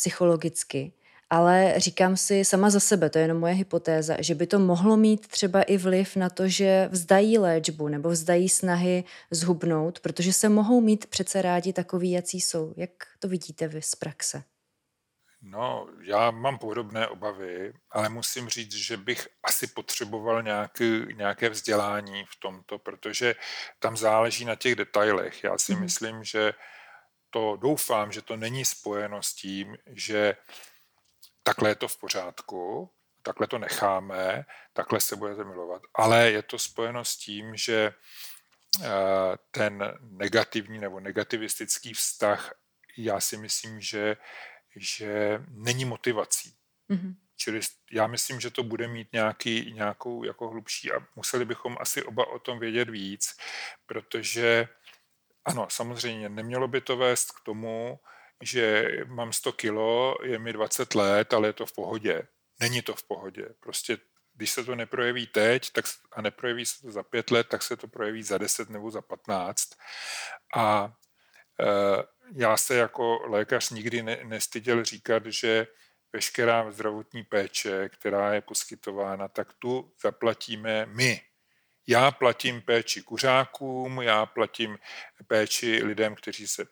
psychologicky, ale říkám si sama za sebe, to je jenom moje hypotéza, že by to mohlo mít třeba i vliv na to, že vzdají léčbu nebo vzdají snahy zhubnout, protože se mohou mít přece rádi takový, jací jsou. Jak to vidíte vy z praxe? No, já mám podobné obavy, ale musím říct, že bych asi potřeboval nějaký, nějaké vzdělání v tomto, protože tam záleží na těch detailech. Já si mm. myslím, že to doufám, že to není spojeno s tím, že takhle je to v pořádku, takhle to necháme, takhle se budete milovat. Ale je to spojeno s tím, že eh, ten negativní nebo negativistický vztah, já si myslím, že, že není motivací. Mm-hmm. Čili já myslím, že to bude mít nějaký, nějakou jako hlubší a museli bychom asi oba o tom vědět víc, protože ano, samozřejmě nemělo by to vést k tomu, že mám 100 kilo, je mi 20 let, ale je to v pohodě. Není to v pohodě. Prostě když se to neprojeví teď tak, a neprojeví se to za pět let, tak se to projeví za 10 nebo za 15. A e, já se jako lékař nikdy ne, nestyděl říkat, že veškerá zdravotní péče, která je poskytována, tak tu zaplatíme my, já platím péči kuřákům, já platím péči lidem, kteří se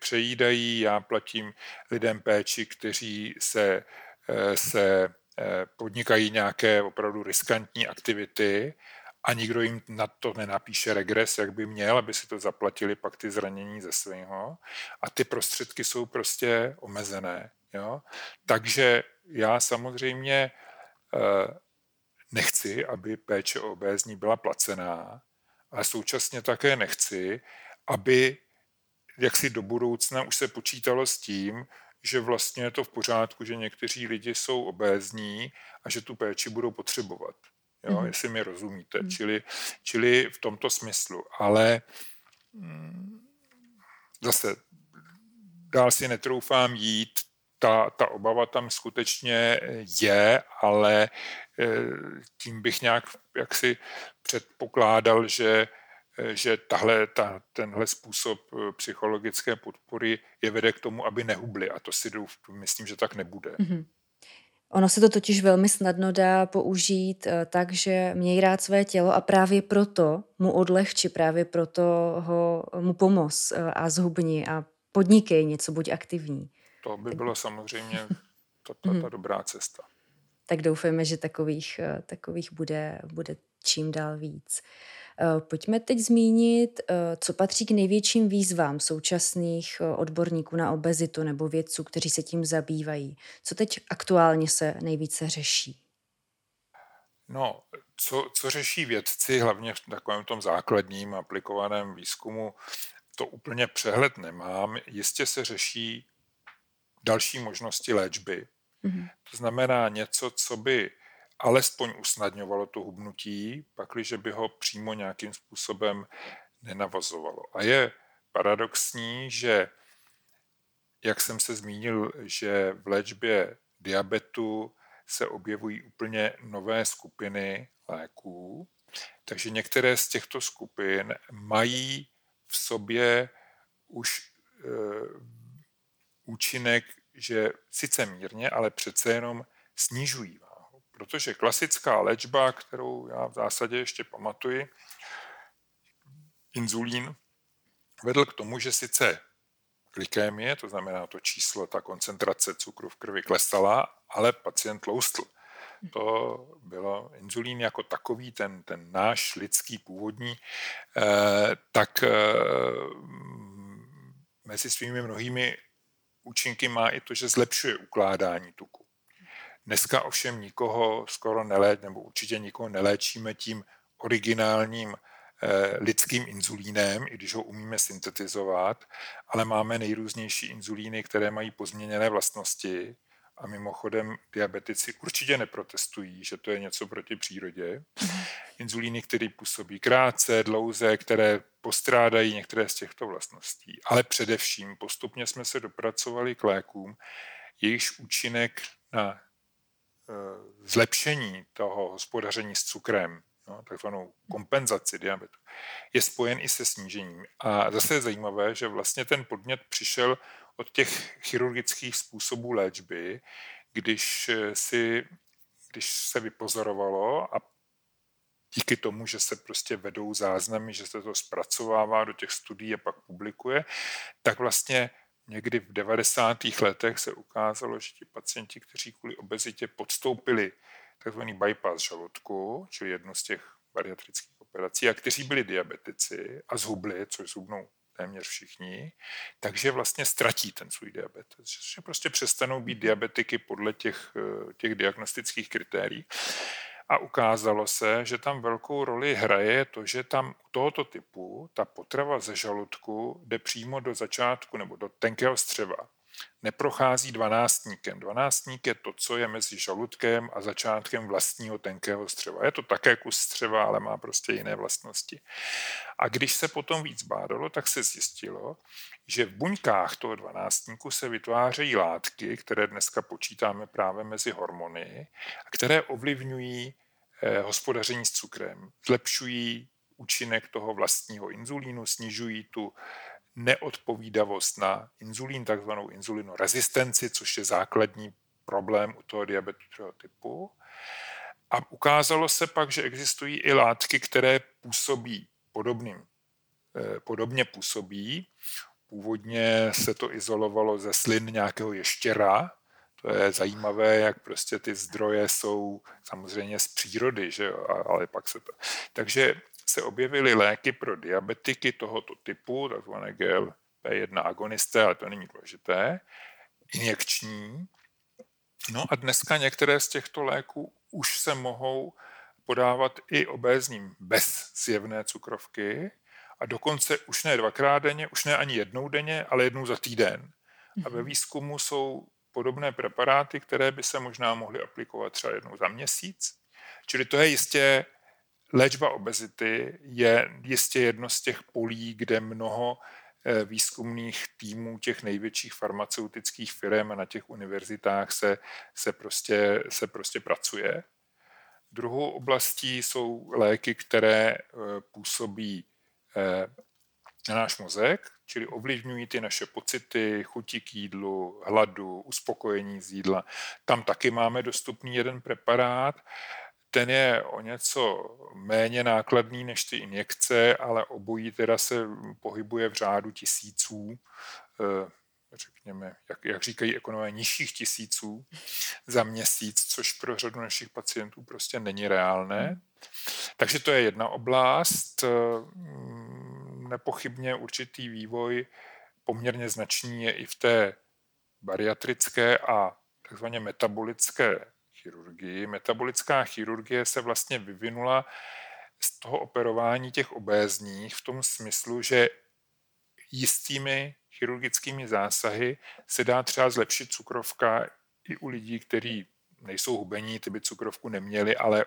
přejídají, já platím lidem péči, kteří se, eh, se eh, podnikají nějaké opravdu riskantní aktivity a nikdo jim na to nenapíše regres, jak by měl, aby si to zaplatili pak ty zranění ze svého. A ty prostředky jsou prostě omezené. Jo? Takže já samozřejmě eh, nechci, aby péče o obézní byla placená, ale současně také nechci, aby jaksi do budoucna už se počítalo s tím, že vlastně je to v pořádku, že někteří lidi jsou obézní a že tu péči budou potřebovat. Jo, mm. jestli mi rozumíte. Mm. Čili, čili v tomto smyslu. Ale mm, zase dál si netroufám jít, ta, ta obava tam skutečně je, ale Eh, tím bych nějak jaksi předpokládal, že eh, že tahle, ta, tenhle způsob eh, psychologické podpory je vede k tomu, aby nehubli. A to si douf, myslím, že tak nebude. Mm-hmm. Ono se to totiž velmi snadno dá použít tak, že měj rád své tělo a právě proto mu odlehči, právě proto ho, mu pomoz a zhubni a podnikej něco, buď aktivní. To by bylo samozřejmě ta, ta, ta mm-hmm. dobrá cesta tak doufejme, že takových, eh, takových bude, bude čím dál víc. Eh, pojďme teď zmínit, eh, co patří k největším výzvám současných odborníků na obezitu nebo vědců, kteří se tím zabývají. Co teď aktuálně se nejvíce řeší? No, co, co řeší vědci, hlavně v takovém tom základním aplikovaném výzkumu, to úplně přehled nemám. Jistě se řeší další možnosti léčby, Mm-hmm. To znamená něco, co by alespoň usnadňovalo to hubnutí, pakliže by ho přímo nějakým způsobem nenavazovalo. A je paradoxní, že, jak jsem se zmínil, že v léčbě diabetu se objevují úplně nové skupiny léků, takže některé z těchto skupin mají v sobě už e, účinek že sice mírně, ale přece jenom snižují váhu. Protože klasická léčba, kterou já v zásadě ještě pamatuji, inzulín, vedl k tomu, že sice glykémie, to znamená to číslo, ta koncentrace cukru v krvi klesala, ale pacient tloustl. To bylo inzulín jako takový, ten, ten náš lidský původní, eh, tak eh, mezi svými mnohými účinky má i to, že zlepšuje ukládání tuku. Dneska ovšem nikoho skoro neléč, nebo určitě nikoho neléčíme tím originálním eh, lidským inzulínem, i když ho umíme syntetizovat, ale máme nejrůznější inzulíny, které mají pozměněné vlastnosti a mimochodem diabetici určitě neprotestují, že to je něco proti přírodě. Mhm. Inzulíny, které působí krátce, dlouze, které postrádají některé z těchto vlastností. Ale především postupně jsme se dopracovali k lékům, jejichž účinek na e, zlepšení toho hospodaření s cukrem, no, takzvanou kompenzaci diabetu, je spojen i se snížením. A zase je zajímavé, že vlastně ten podnět přišel od těch chirurgických způsobů léčby, když, si, když se vypozorovalo a díky tomu, že se prostě vedou záznamy, že se to zpracovává do těch studií a pak publikuje, tak vlastně někdy v 90. letech se ukázalo, že ti pacienti, kteří kvůli obezitě podstoupili tzv. bypass žaludku, čili jednu z těch bariatrických operací, a kteří byli diabetici a zhubli, což zhubnou téměř všichni, takže vlastně ztratí ten svůj diabetes. Že prostě přestanou být diabetiky podle těch, těch diagnostických kritérií. A ukázalo se, že tam velkou roli hraje to, že tam u tohoto typu ta potrava ze žaludku jde přímo do začátku nebo do tenkého střeva. Neprochází dvanáctníkem. Dvanáctník je to, co je mezi žaludkem a začátkem vlastního tenkého střeva. Je to také kus střeva, ale má prostě jiné vlastnosti. A když se potom víc bádalo, tak se zjistilo, že v buňkách toho dvanáctníku se vytvářejí látky, které dneska počítáme právě mezi hormony, a které ovlivňují eh, hospodaření s cukrem, zlepšují účinek toho vlastního inzulínu, snižují tu neodpovídavost na inzulín, takzvanou inzulinorezistenci, což je základní problém u toho diabetu typu. A ukázalo se pak, že existují i látky, které působí podobným, eh, podobně působí. Původně se to izolovalo ze slin nějakého ještěra, to je zajímavé, jak prostě ty zdroje jsou samozřejmě z přírody, že jo, ale pak se to... Takže se objevily léky pro diabetiky tohoto typu, takzvané GLP-1 agonisté, ale to není důležité, injekční. No a dneska některé z těchto léků už se mohou podávat i obézním bez zjevné cukrovky a dokonce už ne dvakrát denně, už ne ani jednou denně, ale jednou za týden. A ve mhm. výzkumu jsou podobné preparáty, které by se možná mohly aplikovat třeba jednou za měsíc. Čili to je jistě léčba obezity je jistě jedno z těch polí, kde mnoho eh, výzkumných týmů těch největších farmaceutických firm a na těch univerzitách se, se, prostě, se prostě pracuje. Druhou oblastí jsou léky, které eh, působí eh, na náš mozek, čili ovlivňují ty naše pocity, chuti k jídlu, hladu, uspokojení z jídla. Tam taky máme dostupný jeden preparát ten je o něco méně nákladný než ty injekce, ale obojí teda se pohybuje v řádu tisíců, eh, řekněme, jak, jak říkají ekonomové, nižších tisíců za měsíc, což pro řadu našich pacientů prostě není reálné. Takže to je jedna oblast. Eh, nepochybně určitý vývoj poměrně značný je i v té bariatrické a takzvaně metabolické chirurgii. Metabolická chirurgie se vlastně vyvinula z toho operování těch obézních v tom smyslu, že jistými chirurgickými zásahy se dá třeba zlepšit cukrovka i u lidí, kteří nejsou hubení, ty by cukrovku neměli, ale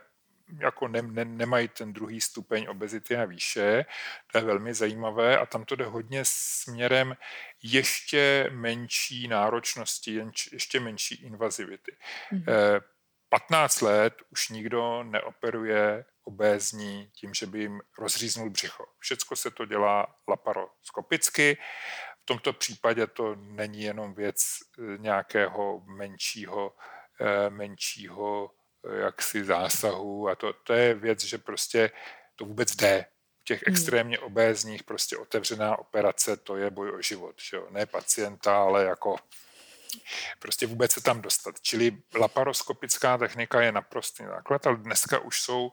jako ne, ne, nemají ten druhý stupeň obezity a výše. To je velmi zajímavé a tam to jde hodně směrem ještě menší náročnosti, ještě menší invazivity. Mm-hmm. 15 let už nikdo neoperuje obézní tím, že by jim rozříznul břicho. Všecko se to dělá laparoskopicky. V tomto případě to není jenom věc eh, nějakého menšího, eh, menšího eh, jaksi zásahu a to, to je věc, že prostě to vůbec jde. U těch hmm. extrémně obézních prostě otevřená operace, to je boj o život. Že jo? Ne pacienta, ale jako prostě vůbec se tam dostat. Čili laparoskopická technika je naprostý základ, ale dneska už jsou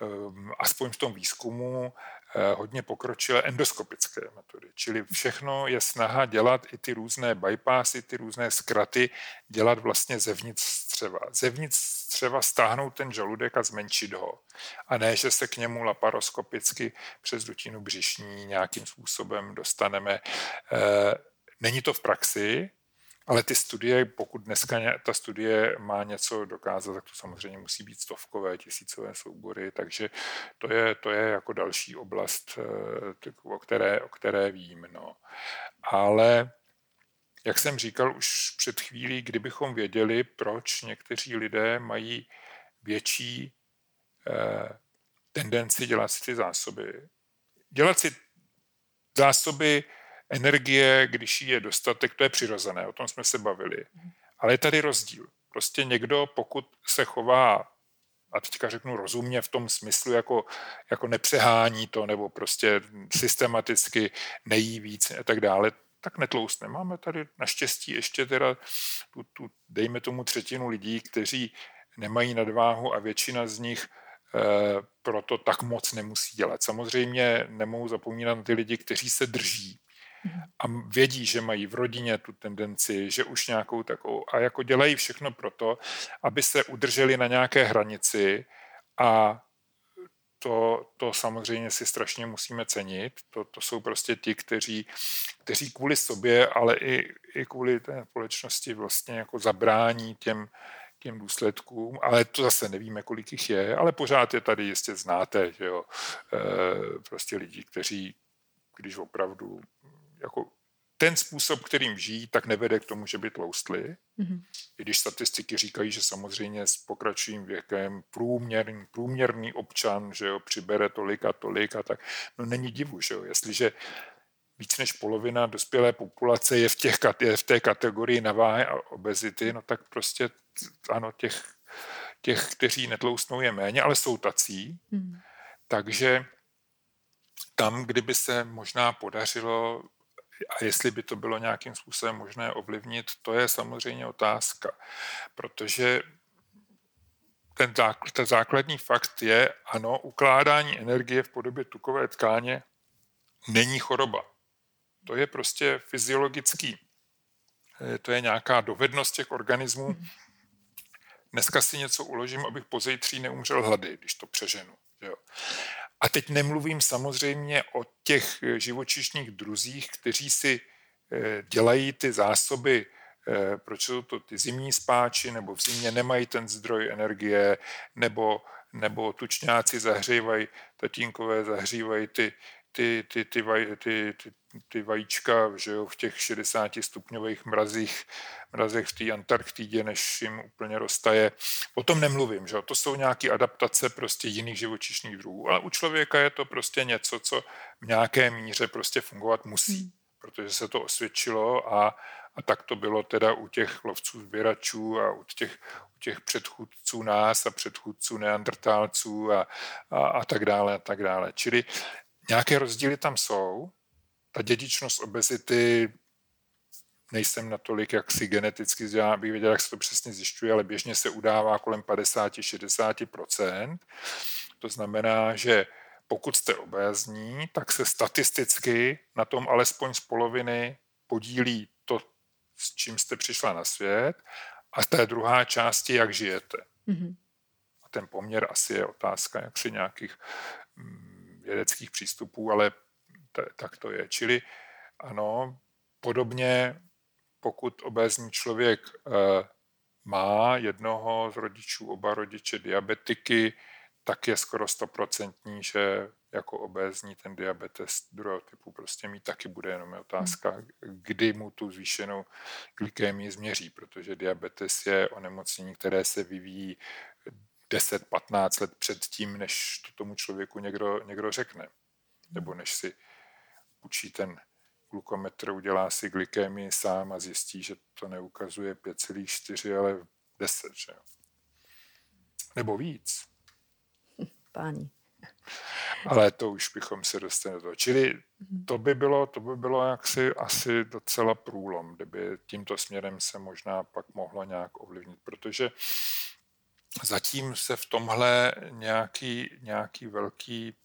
ehm, aspoň v tom výzkumu eh, hodně pokročilé endoskopické metody. Čili všechno je snaha dělat i ty různé bypassy, ty různé zkraty, dělat vlastně zevnitř střeva. Zevnitř střeva stáhnout ten žaludek a zmenšit ho. A ne, že se k němu laparoskopicky přes dutinu břišní nějakým způsobem dostaneme. Eh, není to v praxi, ale ty studie, pokud dneska ta studie má něco dokázat, tak to samozřejmě musí být stovkové, tisícové soubory, takže to je, to je jako další oblast, eh, o které, o které vím. No. Ale jak jsem říkal už před chvílí, kdybychom věděli, proč někteří lidé mají větší eh, tendenci dělat si ty zásoby. Dělat si zásoby energie, když jí je dostatek, to je přirozené, o tom jsme se bavili. Ale je tady rozdíl. Prostě někdo, pokud se chová a teďka řeknu rozumně v tom smyslu, jako, jako nepřehání to, nebo prostě systematicky nejí víc a tak dále, tak netloustne. Máme tady naštěstí ještě teda tu, tu, dejme tomu třetinu lidí, kteří nemají nadváhu a většina z nich e, proto tak moc nemusí dělat. Samozřejmě nemohu zapomínat na ty lidi, kteří se drží a vědí, že mají v rodině tu tendenci, že už nějakou takovou a jako dělají všechno proto, aby se udrželi na nějaké hranici a to, to samozřejmě si strašně musíme cenit. To, to jsou prostě ti, kteří, kteří kvůli sobě, ale i, i kvůli té společnosti vlastně jako zabrání těm, těm důsledkům, ale to zase nevíme, kolik jich je, ale pořád je tady jistě znáte, že jo, e, prostě lidi, kteří, když opravdu jako ten způsob, kterým žijí, tak nevede k tomu, že by tloustli. Mm-hmm. I když statistiky říkají, že samozřejmě s pokračujícím věkem průměrný, průměrný občan že jo, přibere tolik a tolik a tak. No není divu, že jo, jestliže víc než polovina dospělé populace je v, těch, je v té kategorii naváhy a obezity, no tak prostě ano, těch, těch, kteří netloustnou je méně, ale jsou tací. Mm. Takže tam, kdyby se možná podařilo a jestli by to bylo nějakým způsobem možné ovlivnit, to je samozřejmě otázka, protože ten, základ, ten základní fakt je, ano, ukládání energie v podobě tukové tkáně není choroba. To je prostě fyziologický, eh, to je nějaká dovednost těch organismů. Dneska si něco uložím, abych pozejtří neumřel hlady, když to přeženu. Jo. A teď nemluvím samozřejmě o těch eh, živočišních druzích, kteří si eh, dělají ty zásoby, eh, proč jsou to ty zimní spáči, nebo v zimě nemají ten zdroj energie, nebo, nebo tučňáci zahřívají, tatínkové zahřívají ty, ty, ty, ty, vaj, ty, ty, ty vajíčka že jo, v těch 60 stupňových mrazích, mrazech v té Antarktidě, než jim úplně roztaje. O tom nemluvím, že jo. to jsou nějaké adaptace prostě jiných živočišných druhů, ale u člověka je to prostě něco, co v nějaké míře prostě fungovat musí, hmm. protože se to osvědčilo a, a tak to bylo teda u těch lovců sběračů a u těch, u těch předchůdců nás a předchůdců neandrtálců a, a, a tak dále a tak dále. Čili Nějaké rozdíly tam jsou. Ta dědičnost obezity nejsem natolik jaksi geneticky vzdělaný, abych věděl, jak se to přesně zjišťuje, ale běžně se udává kolem 50-60%. To znamená, že pokud jste obézní, tak se statisticky na tom alespoň z poloviny podílí to, s čím jste přišla na svět, a té druhá části, jak žijete. Mm-hmm. A ten poměr asi je otázka jak při nějakých mm, vědeckých přístupů, ale t- tak to je. Čili ano, podobně pokud obézní člověk e, má jednoho z rodičů, oba rodiče diabetiky, tak je skoro stoprocentní, že jako obézní ten diabetes druhého typu prostě mít taky bude jenom otázka, kdy mu tu zvýšenou glykémii změří, protože diabetes je onemocnění, které se vyvíjí 10-15 let před tím, než to tomu člověku někdo, někdo řekne. Nebo než si učí ten glukometr, udělá si glykémii sám a zjistí, že to neukazuje 5,4, ale 10. Že? Nebo víc. Páni. Ale to už bychom se dostali do toho. Čili to by bylo, to by bylo jaksi asi docela průlom, kdyby tímto směrem se možná pak mohlo nějak ovlivnit, protože zatím se v tomhle nějaký, nějaký velký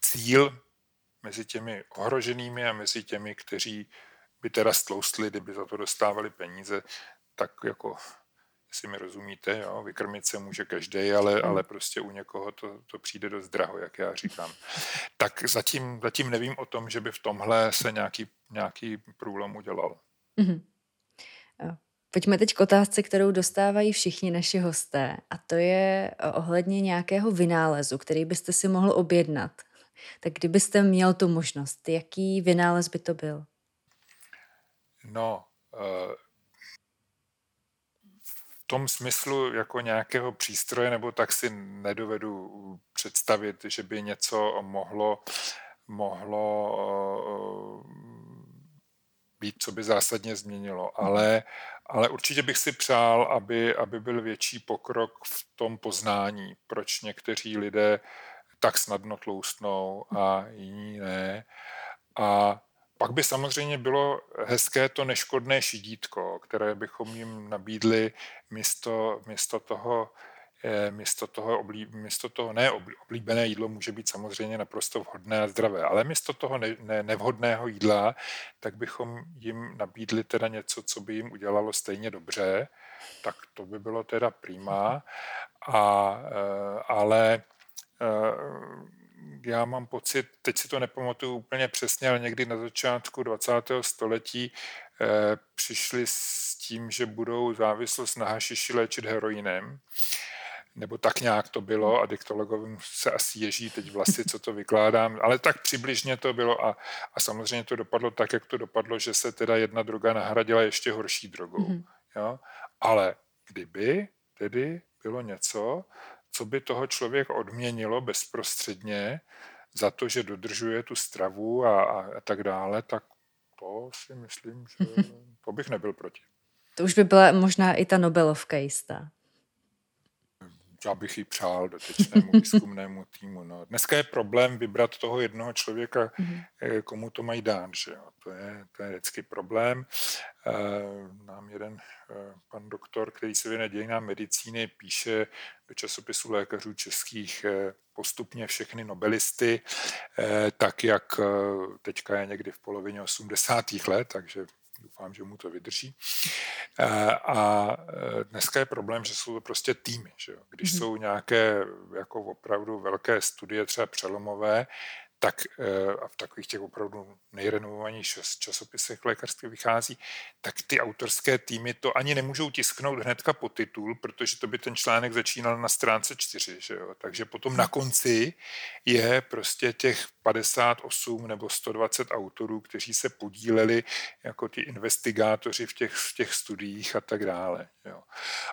cíl mezi těmi ohroženými a mezi těmi, kteří by teda stloustli, kdyby za to dostávali peníze, tak jako, jestli mi rozumíte, jo, vykrmit se může každý, ale, hmm. ale prostě u někoho to, to přijde dost draho, jak já říkám. Tak zatím, zatím nevím o tom, že by v tomhle se nějaký, nějaký průlom udělal. Mm-hmm. Pojďme teď k otázce, kterou dostávají všichni naši hosté a to je eh, ohledně nějakého vynálezu, který byste si mohl objednat. Tak kdybyste měl tu možnost, jaký vynález by to byl? No, eh, v tom smyslu jako nějakého přístroje, nebo tak si nedovedu představit, že by něco mohlo, mohlo být, co by zásadně změnilo, ale, ale určitě bych si přál, aby, aby byl větší pokrok v tom poznání, proč někteří lidé tak snadno tloustnou a jiní ne. A pak by samozřejmě bylo hezké to neškodné šidítko, které bychom jim nabídli místo, místo toho, místo toho, oblí, místo toho ne oblíbené jídlo může být samozřejmě naprosto vhodné a zdravé, ale místo toho ne, ne, nevhodného jídla, tak bychom jim nabídli teda něco, co by jim udělalo stejně dobře, tak to by bylo teda prima, a, eh, ale eh, já mám pocit, teď si to nepamatuju úplně přesně, ale někdy na začátku 20. století eh, přišli s tím, že budou závislost na hašiši léčit heroinem nebo tak nějak to bylo a diktologovým se asi ježí teď vlasy, co to vykládám, ale tak přibližně to bylo a, a samozřejmě to dopadlo tak, jak to dopadlo, že se teda jedna droga nahradila ještě horší drogou. Mm-hmm. Jo? Ale kdyby tedy bylo něco, co by toho člověka odměnilo bezprostředně za to, že dodržuje tu stravu a, a, a tak dále, tak to si myslím, že to bych nebyl proti. To už by byla možná i ta Nobelovka jistá já bych ji přál dotyčnému výzkumnému týmu. No. Dneska je problém vybrat toho jednoho člověka, mm-hmm. komu to mají dát. Že jo? To, je, to je vždycky problém. E, nám jeden e, pan doktor, který se věnuje dějinám medicíny, píše do časopisu lékařů českých e, postupně všechny nobelisty, tak jak teďka je někdy v polovině 80. let, takže doufám, že mu to vydrží. Eh, a eh, dneska je problém, že jsou to prostě týmy. Že jo? Když mm-hmm. jsou nějaké jako opravdu velké studie, třeba přelomové, tak eh, a v takových těch opravdu nejrenovovanějších časopisech lékařství vychází, tak ty autorské týmy to ani nemůžou tisknout hnedka po titul, protože to by ten článek začínal na stránce 4, že jo? takže potom na konci je prostě těch 58 nebo 120 autorů, kteří se podíleli jako ti investigátoři v těch, v těch studiích a tak dále. Jo?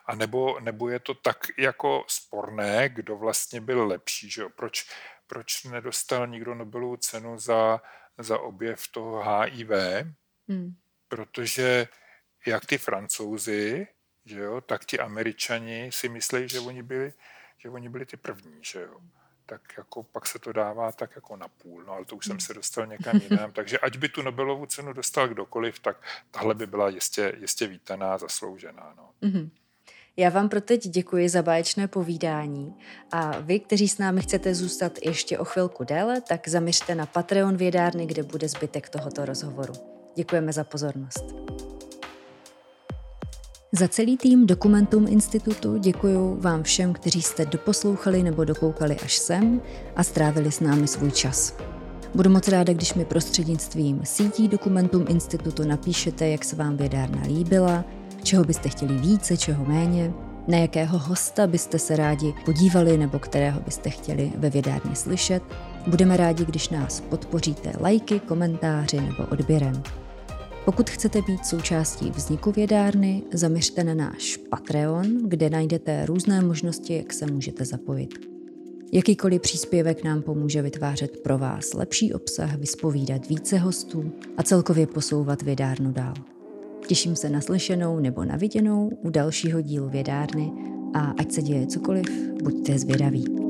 A nebo, nebo je to tak jako sporné, kdo vlastně byl lepší, že jo? Proč, proč nedostal nikdo Nobelovu cenu za, za objev toho HIV, hmm. protože jak ty francouzi, že jo, tak ti američani si myslí, že oni byli, že oni byli ty první, že jo. Tak jako pak se to dává tak jako na půl, no ale to už jsem hmm. se dostal někam jinam, takže ať by tu Nobelovu cenu dostal kdokoliv, tak tahle by byla jistě, jistě vítaná, zasloužená, no. Mm-hmm. Já vám pro teď děkuji za báječné povídání a vy, kteří s námi chcete zůstat ještě o chvilku déle, tak zaměřte na Patreon vědárny, kde bude zbytek tohoto rozhovoru. Děkujeme za pozornost. Za celý tým Dokumentum Institutu děkuji vám všem, kteří jste doposlouchali nebo dokoukali až sem a strávili s námi svůj čas. Budu moc ráda, když mi prostřednictvím sítí Dokumentum Institutu napíšete, jak se vám vědárna líbila, čeho byste chtěli více, čeho méně, na jakého hosta byste se rádi podívali nebo kterého byste chtěli ve vědárně slyšet. Budeme rádi, když nás podpoříte lajky, komentáři nebo odběrem. Pokud chcete být součástí vzniku vědárny, zaměřte na náš Patreon, kde najdete různé možnosti, jak se můžete zapojit. Jakýkoliv příspěvek nám pomůže vytvářet pro vás lepší obsah, vyspovídat více hostů a celkově posouvat vědárnu dál. Těším se na slyšenou nebo na viděnou u dalšího dílu Vědárny a ať se děje cokoliv, buďte zvědaví.